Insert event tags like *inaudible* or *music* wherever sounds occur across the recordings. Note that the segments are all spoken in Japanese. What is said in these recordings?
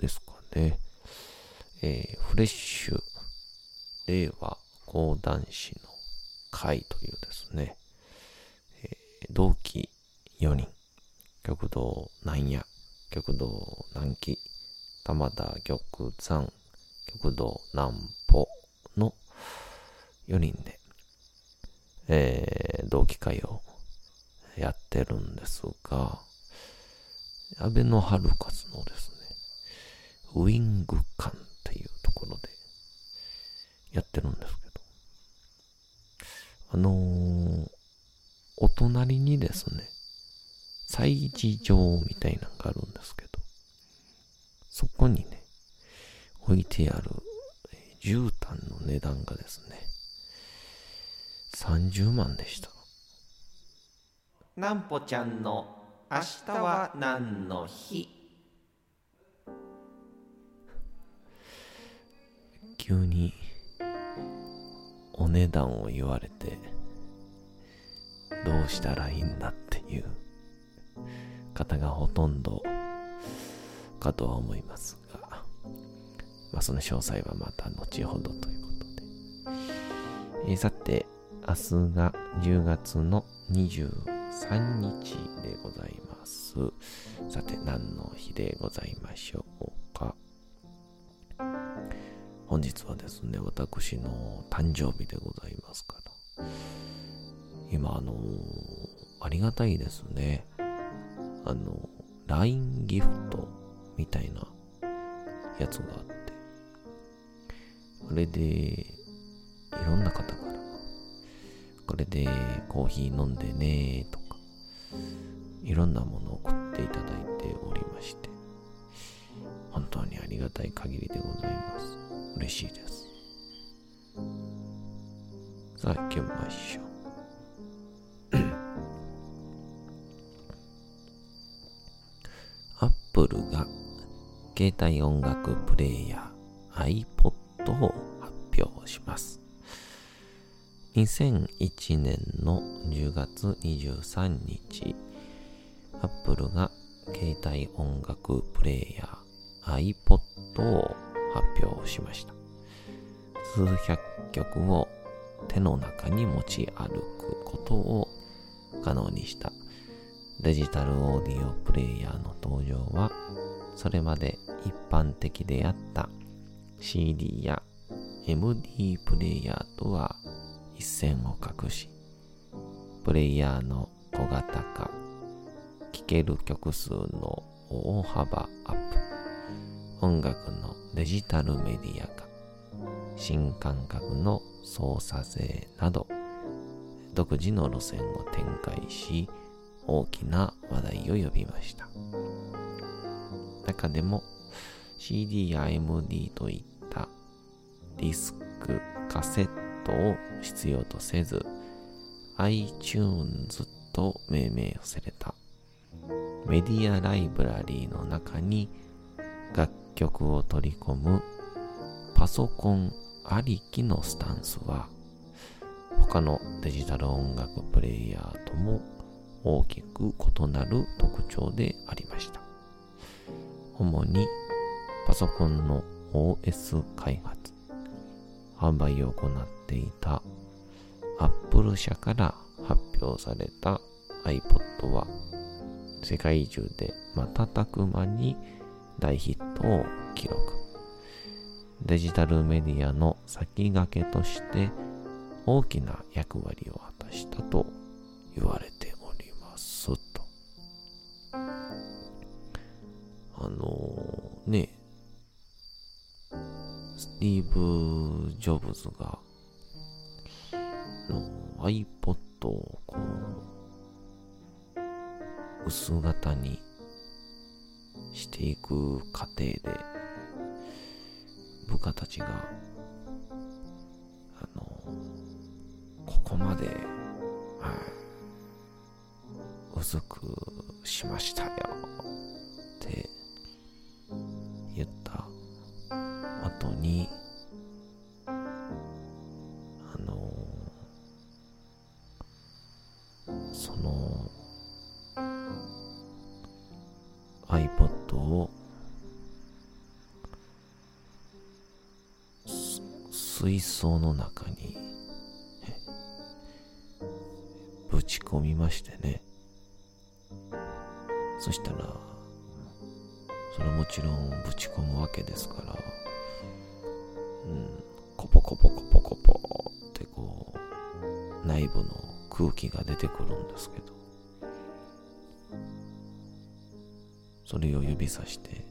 ですかね、えーフレッシュ令和講談師の会というですね、えー同期4人、極道南野、極道南紀、玉田玉山、極道南歩の4人で、えー同期会をやってるんですが、安倍のハルカスのですね、ウィング館っていうところでやってるんですけど、あのーお隣にですね、催事場みたいなのがあるんですけど、そこにね、置いてあるえ絨毯の値段がですね、30万でした。なんぽちゃんの明日は何の日？急にお値段を言われてどうしたらいいんだっていう方がほとんどかとは思いますが、まあ、その詳細はまた後ほどということで、えーさて明日が10月の23日でございます。さて何の日でございましょう本日はですね私の誕生日でございますから。今あのありがたいですね。あの LINE ギフトみたいなやつがあって。これでいろんな方から。これでコーヒー飲んでねとか。いろんなものを送っていただいておりまして。本当にありがたい限りでございます。嬉しいです。さあ行きましょう。アップルが携帯音楽プレイヤー iPod を発表します。2001年の10月23日、アップルが携帯音楽プレイヤー iPod を発表しました。数百曲を手の中に持ち歩くことを可能にした。デジタルオーディオプレイヤーの登場は、それまで一般的であった。CD や MD プレイヤーとは一線を画し、プレイヤーの小型化、聴ける曲数の大幅アップ、音楽のデジタルメディア化、新感覚の操作性など、独自の路線を展開し、大きな話題を呼びました。中でも CD や MD といったディスク、カセットを必要とせず iTunes と命名をされたメディアライブラリーの中に楽曲を取り込むパソコンありきのスタンスは他のデジタル音楽プレイヤーとも大きく異なる特徴でありました。主にパソコンの OS 開発、販売を行っていた Apple 社から発表された iPod は世界中で瞬く間に大ヒットを記録。デジタルメディアの先駆けとして大きな役割を果たしたと言われておりますと。あのー、ね、スティーブ・ジョブズが iPod をこう薄型にしていく過程で部下たちがあのここまで、はい、薄くしましたよ。水槽の中にぶち込みましてね。そしたらそれもちろんぶち込むわけですからうんコポコポコポコポってこう内部の空気が出てくるんですけどそれを指さして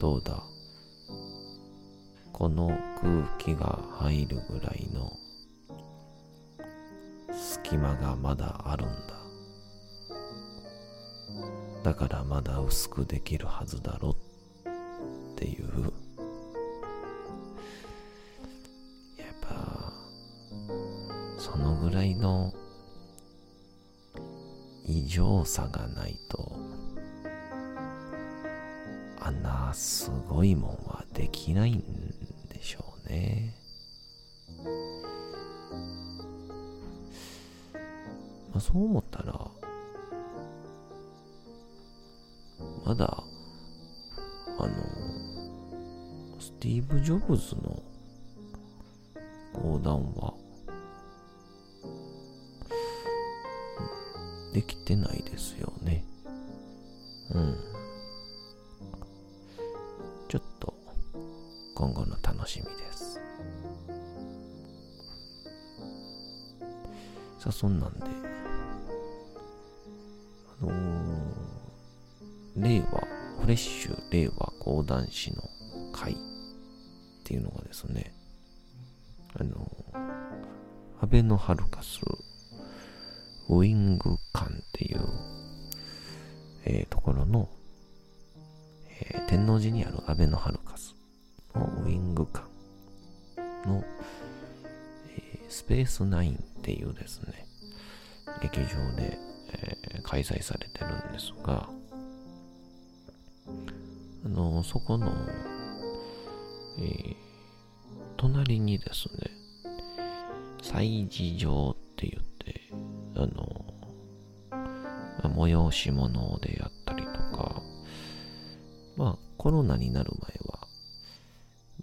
どうだ？この空気が入るぐらいの隙間がまだあるんだ。だからまだ薄くできるはずだろっていう。やっぱそのぐらいの異常さがないとあんなすごいもんはできないんだ。ね。まあそう思ったら、まだ、あの、スティーブ・ジョブズの講談は、できてないさあ、そんなんで、あのー、令和、フレッシュ令和講談師の会っていうのがですね、あのー、アベノハルカスウィング館っていう、えー、ところの、えー、天王寺にあるアベノハルカスのウィング館の、えー、スペースナインっていうですね、劇場で、えー、開催されてるんですが、あの、そこの、えー、隣にですね、祭事場って言って、あの、催し物であったりとか、まあ、コロナになる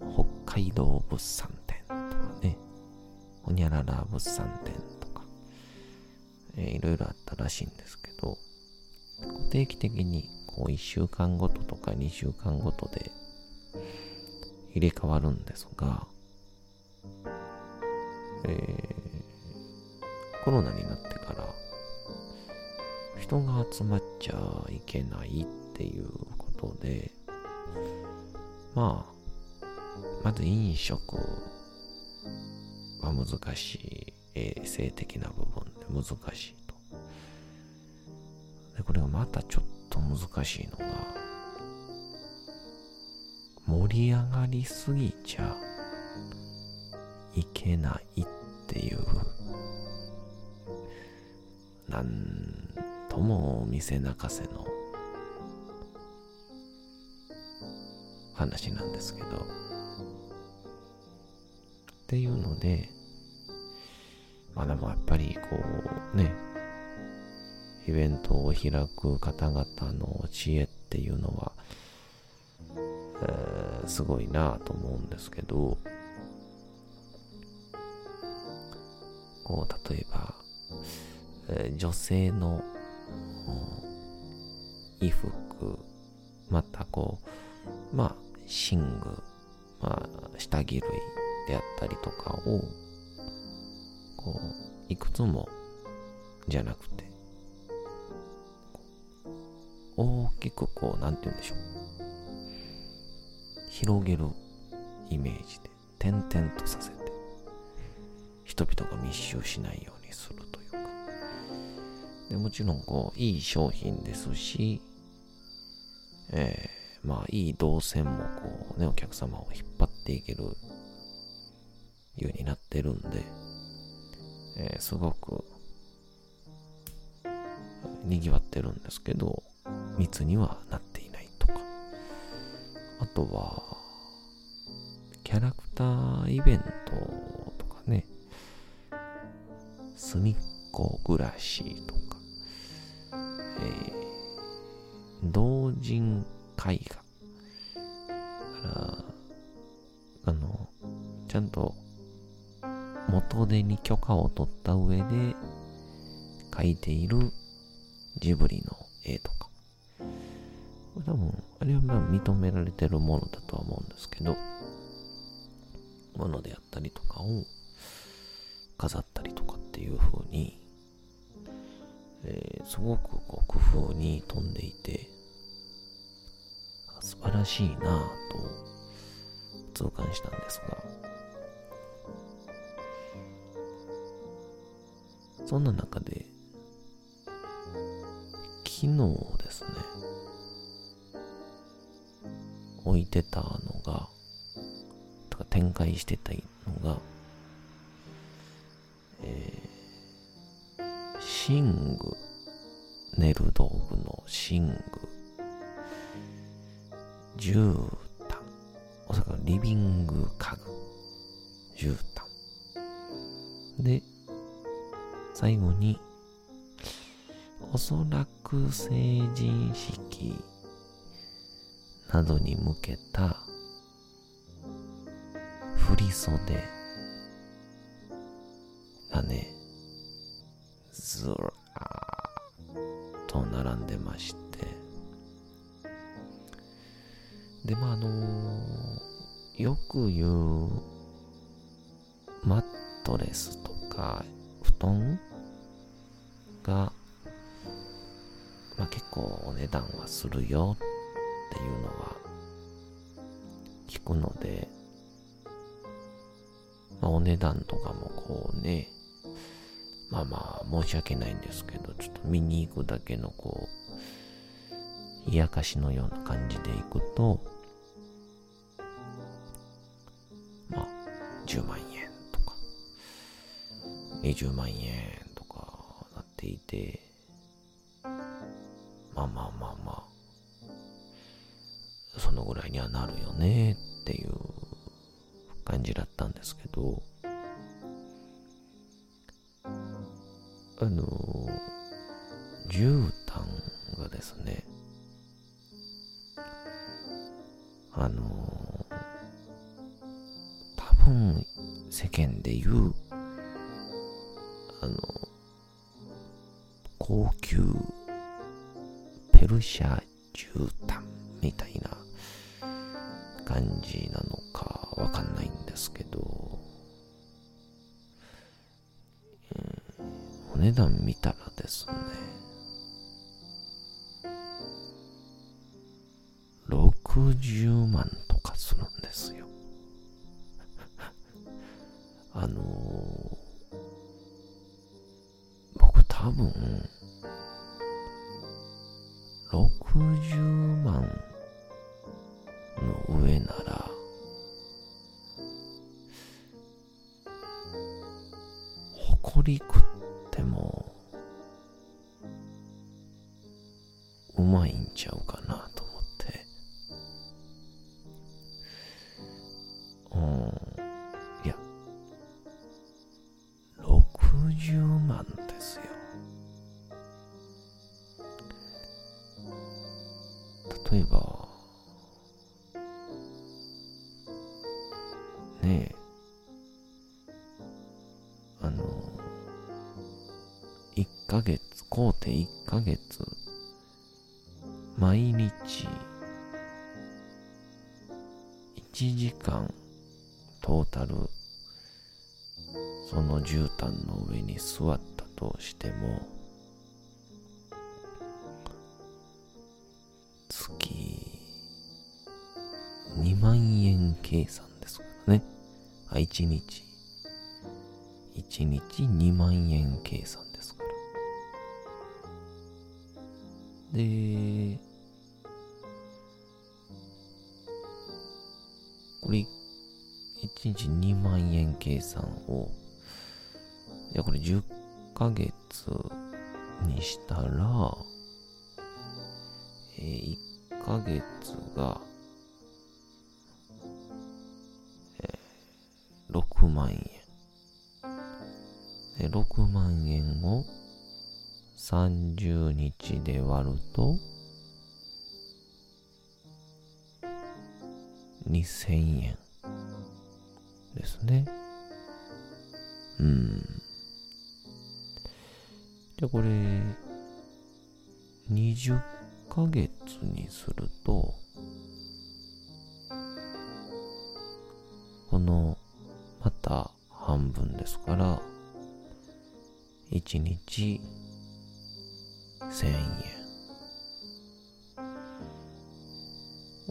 前は、北海道物産、ほにゃらら物産展とか、えー、いろいろあったらしいんですけど、定期的にこう1週間ごととか2週間ごとで入れ替わるんですが、えー、コロナになってから人が集まっちゃいけないっていうことで、まあ、まず飲食は難しい、衛生的な部分で難しいと。で、これがまたちょっと難しいのが、盛り上がりすぎちゃいけないっていう、なんとも見せ泣かせの話なんですけど。っていうので、まあでもやっぱりこうね、イベントを開く方々の知恵っていうのは、えー、すごいなと思うんですけど、こう、例えば、えー、女性の、衣服、またこう、まあ、寝具、まあ、下着類であったりとかを、こう、いくつもじゃなくて、大きくこう、なんて言うんでしょう。広げるイメージで、点々とさせて、人々が密集しないようにするというか。でもちろん、こう、いい商品ですし、えー、まあ、いい動線もこうね、お客様を引っ張っていけるようになってるんで、えー、すごく、賑わってるんですけど、密にはなっていないとか。あとは、キャラクターイベントとかね、隅っこ暮らしとか、えー、同人絵画。から、あの、ちゃんと元手に許可を取った上で描いているジブリの絵とか。これ多分、あれはまあ認められてるものだとは思うんですけど、ものであったりとかを飾ったりとかっていう風に、えー、すごくこう工夫に富んでいて、素晴らしいなぁと痛感したんですが、そんな中で、昨日ですね、置いてたのが、とか展開してたのが、えー、寝具、寝る道具の寝具、絨毯、おそらくリビング家具、絨毯。で、最後に、おそらく成人式などに向けた振袖がね、ずらーっと並んでまして、で、まあ、あのー、よく言う、マットレスとか、布団が、まあ、結構お値段はするよっていうのは聞くので、まあ、お値段とかもこうね、まあまあ申し訳ないんですけど、ちょっと見に行くだけのこう、冷やかしのような感じで行くと、まあ、10万円とか、20万円ていて、まあまあまあまあ、そのぐらいにはなるよねっていう感じだったんですけど、あの、絨毯がですね、あの、多分世間で言う、あの、高級ペルシャ絨毯みたいな感じなのかわかんないんですけど、お値段見たらですね、60万と。うまいんちゃうかなと思って。うん。いや、60万ですよ。例えば、ねえ、あの、1ヶ月、工程1ヶ月間、トータル、その絨毯の上に座ったとしても、月2万円計算ですからね。あ、1日。1日2万円計算ですから。で、これ、1日2万円計算を、じゃこれ10ヶ月にしたら、えー、1ヶ月が、えー、6万円。で、6万円を30日で割ると、2000円ですね。うん。じゃあこれ、20ヶ月にすると、この、また半分ですから、1日1000円。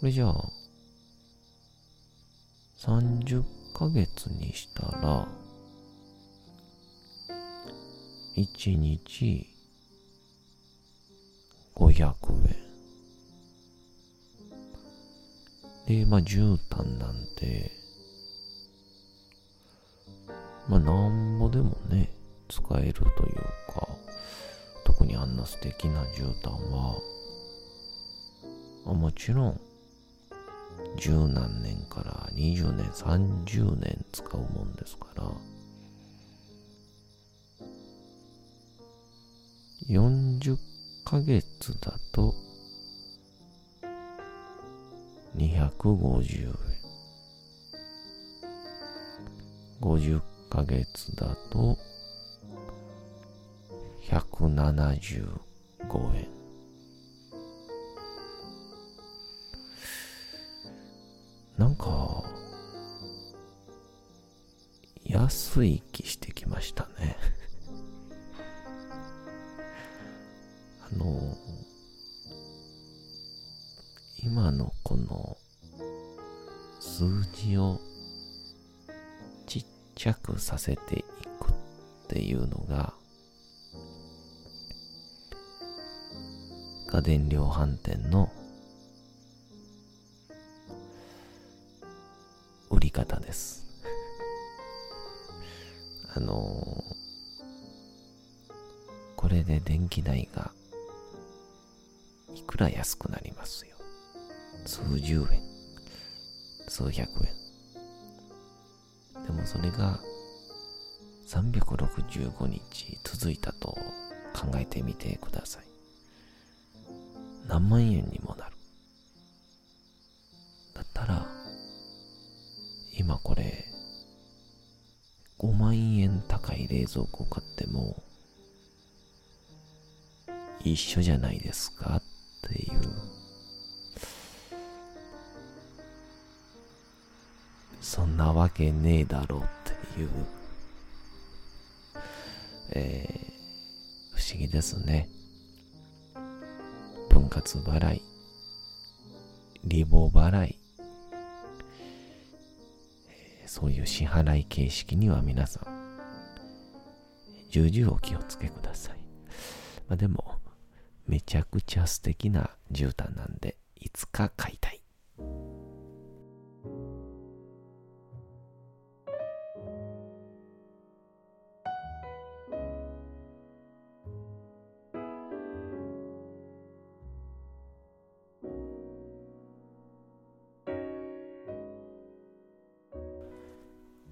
これじゃあ、30ヶ月にしたら、1日500円。で、まあ、絨毯なんて、まあ、なんぼでもね、使えるというか、特にあんな素敵な絨毯は、あもちろん、十何年から20年、30年使うもんですから、40ヶ月だと250円。50ヶ月だと175円。い気してきましたね *laughs* あの、今のこの数字をちっちゃくさせていくっていうのが家電量販店の売り方です。あのこれで電気代がいくら安くなりますよ。数十円、数百円。でもそれが365日続いたと考えてみてください。何万円にもなる。だったら、今これ、冷蔵庫買っても、一緒じゃないですかっていう。そんなわけねえだろうっていう、えー、不思議ですね。活払い、リボ払い、そういう支払い形式には皆さん、重々お気をつけください。まあ、でも、めちゃくちゃ素敵な絨毯なんで、いつか買いたい。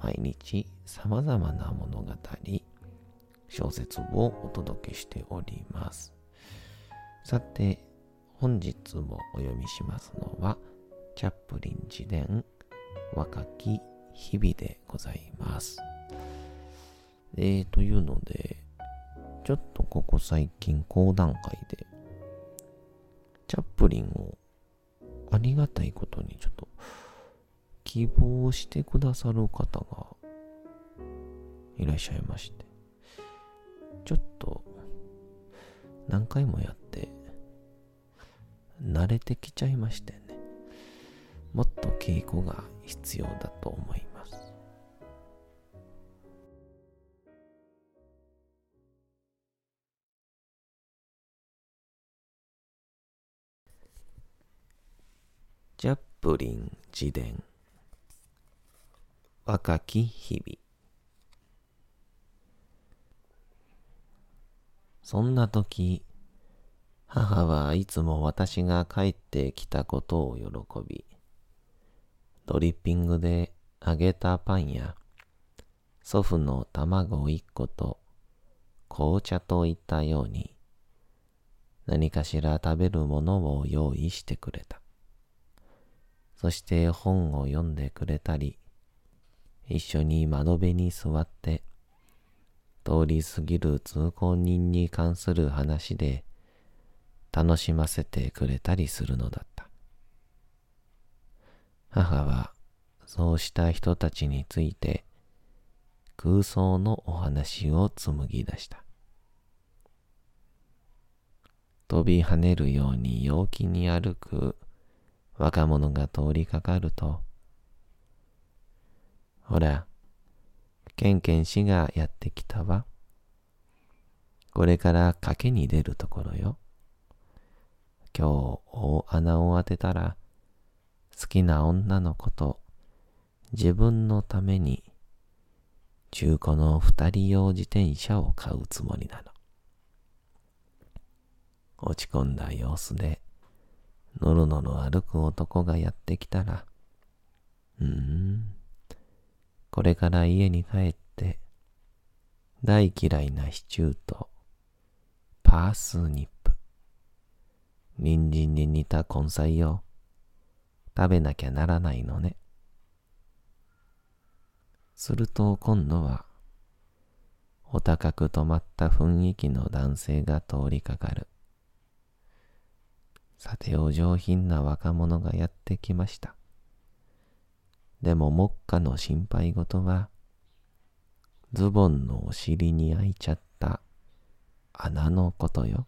毎日様々な物語、小説をお届けしております。さて、本日もお読みしますのは、チャップリン自伝若き日々でございます。えー、というので、ちょっとここ最近講談会で、チャップリンをありがたいことにちょっと希望してくださる方がいらっしゃいまして、ちょっと何回もやって、慣れてきちゃいましてね。もっと稽古が必要だと思います。ジャップリン自伝若き日々そんな時、母はいつも私が帰ってきたことを喜び、ドリッピングで揚げたパンや、祖父の卵一個と紅茶といったように、何かしら食べるものを用意してくれた。そして本を読んでくれたり、一緒に窓辺に座って、通り過ぎる通行人に関する話で楽しませてくれたりするのだった。母はそうした人たちについて空想のお話を紡ぎ出した。飛び跳ねるように陽気に歩く若者が通りかかると、ほら、ケンケン氏がやってきたわ。これから賭けに出るところよ。今日大穴を当てたら、好きな女の子と自分のために中古の二人用自転車を買うつもりなの。落ち込んだ様子で、のろのろ歩く男がやってきたら、うーん、これから家に帰って、大嫌いなシチューと、パースニップ、人参に似た根菜を食べなきゃならないのね。すると今度は、お高く止まった雰囲気の男性が通りかかる。さてお上品な若者がやってきました。でも目下の心配事は、ズボンのお尻に開いちゃった穴のことよ。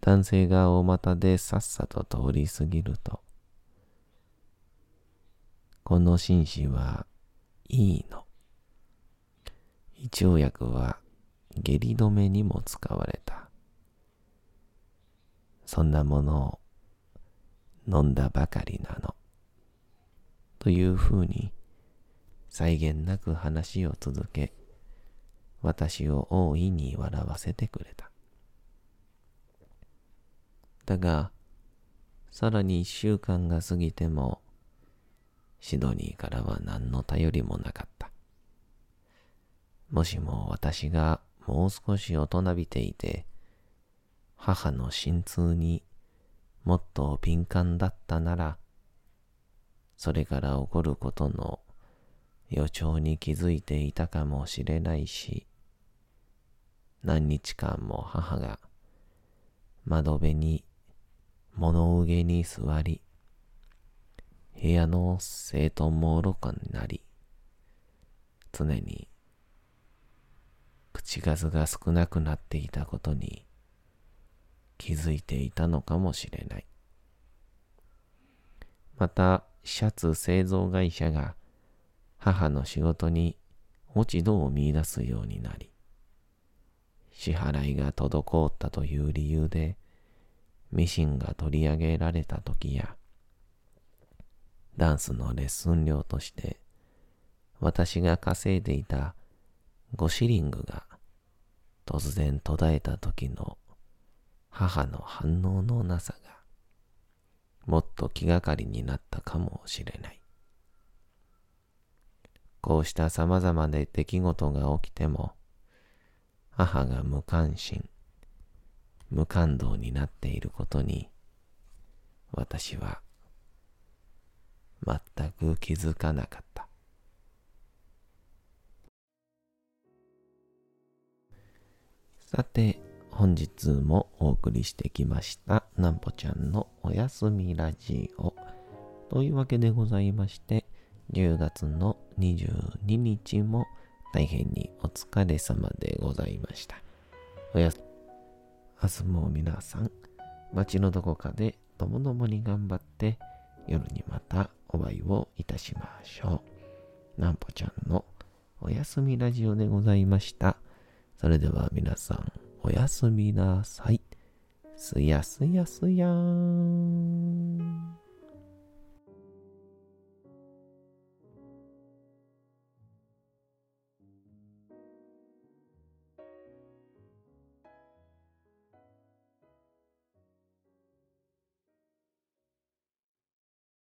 男性が大股でさっさと通り過ぎると、この紳士はいいの。胃腸薬は下痢止めにも使われた。そんなものを飲んだばかりなの。というふうに、際限なく話を続け、私を大いに笑わせてくれた。だが、さらに一週間が過ぎても、シドニーからは何の頼りもなかった。もしも私がもう少し大人びていて、母の心痛にもっと敏感だったなら、それから起こることの予兆に気づいていたかもしれないし、何日間も母が窓辺に物憂げに座り、部屋の整頓も愚かになり、常に口数が少なくなっていたことに気づいていたのかもしれない。また、シャツ製造会社が母の仕事に落ち度を見出すようになり、支払いが滞ったという理由で、ミシンが取り上げられた時や、ダンスのレッスン料として私が稼いでいた5シリングが突然途絶えた時の母の反応のなさがもっと気がかりになったかもしれない。こうした様々な出来事が起きても母が無関心、無感動になっていることに私は全く気づかなかった。さて、本日もお送りしてきました、なんぽちゃんのおやすみラジオ。というわけでございまして、10月の22日も大変にお疲れ様でございました。おやす、明日も皆さん、街のどこかでともどもに頑張って、夜にまたお会いをいたしましょう。なんぽちゃんのおやすみラジオでございました。それでは皆さん、おやすみなさい。すやすやすやーん。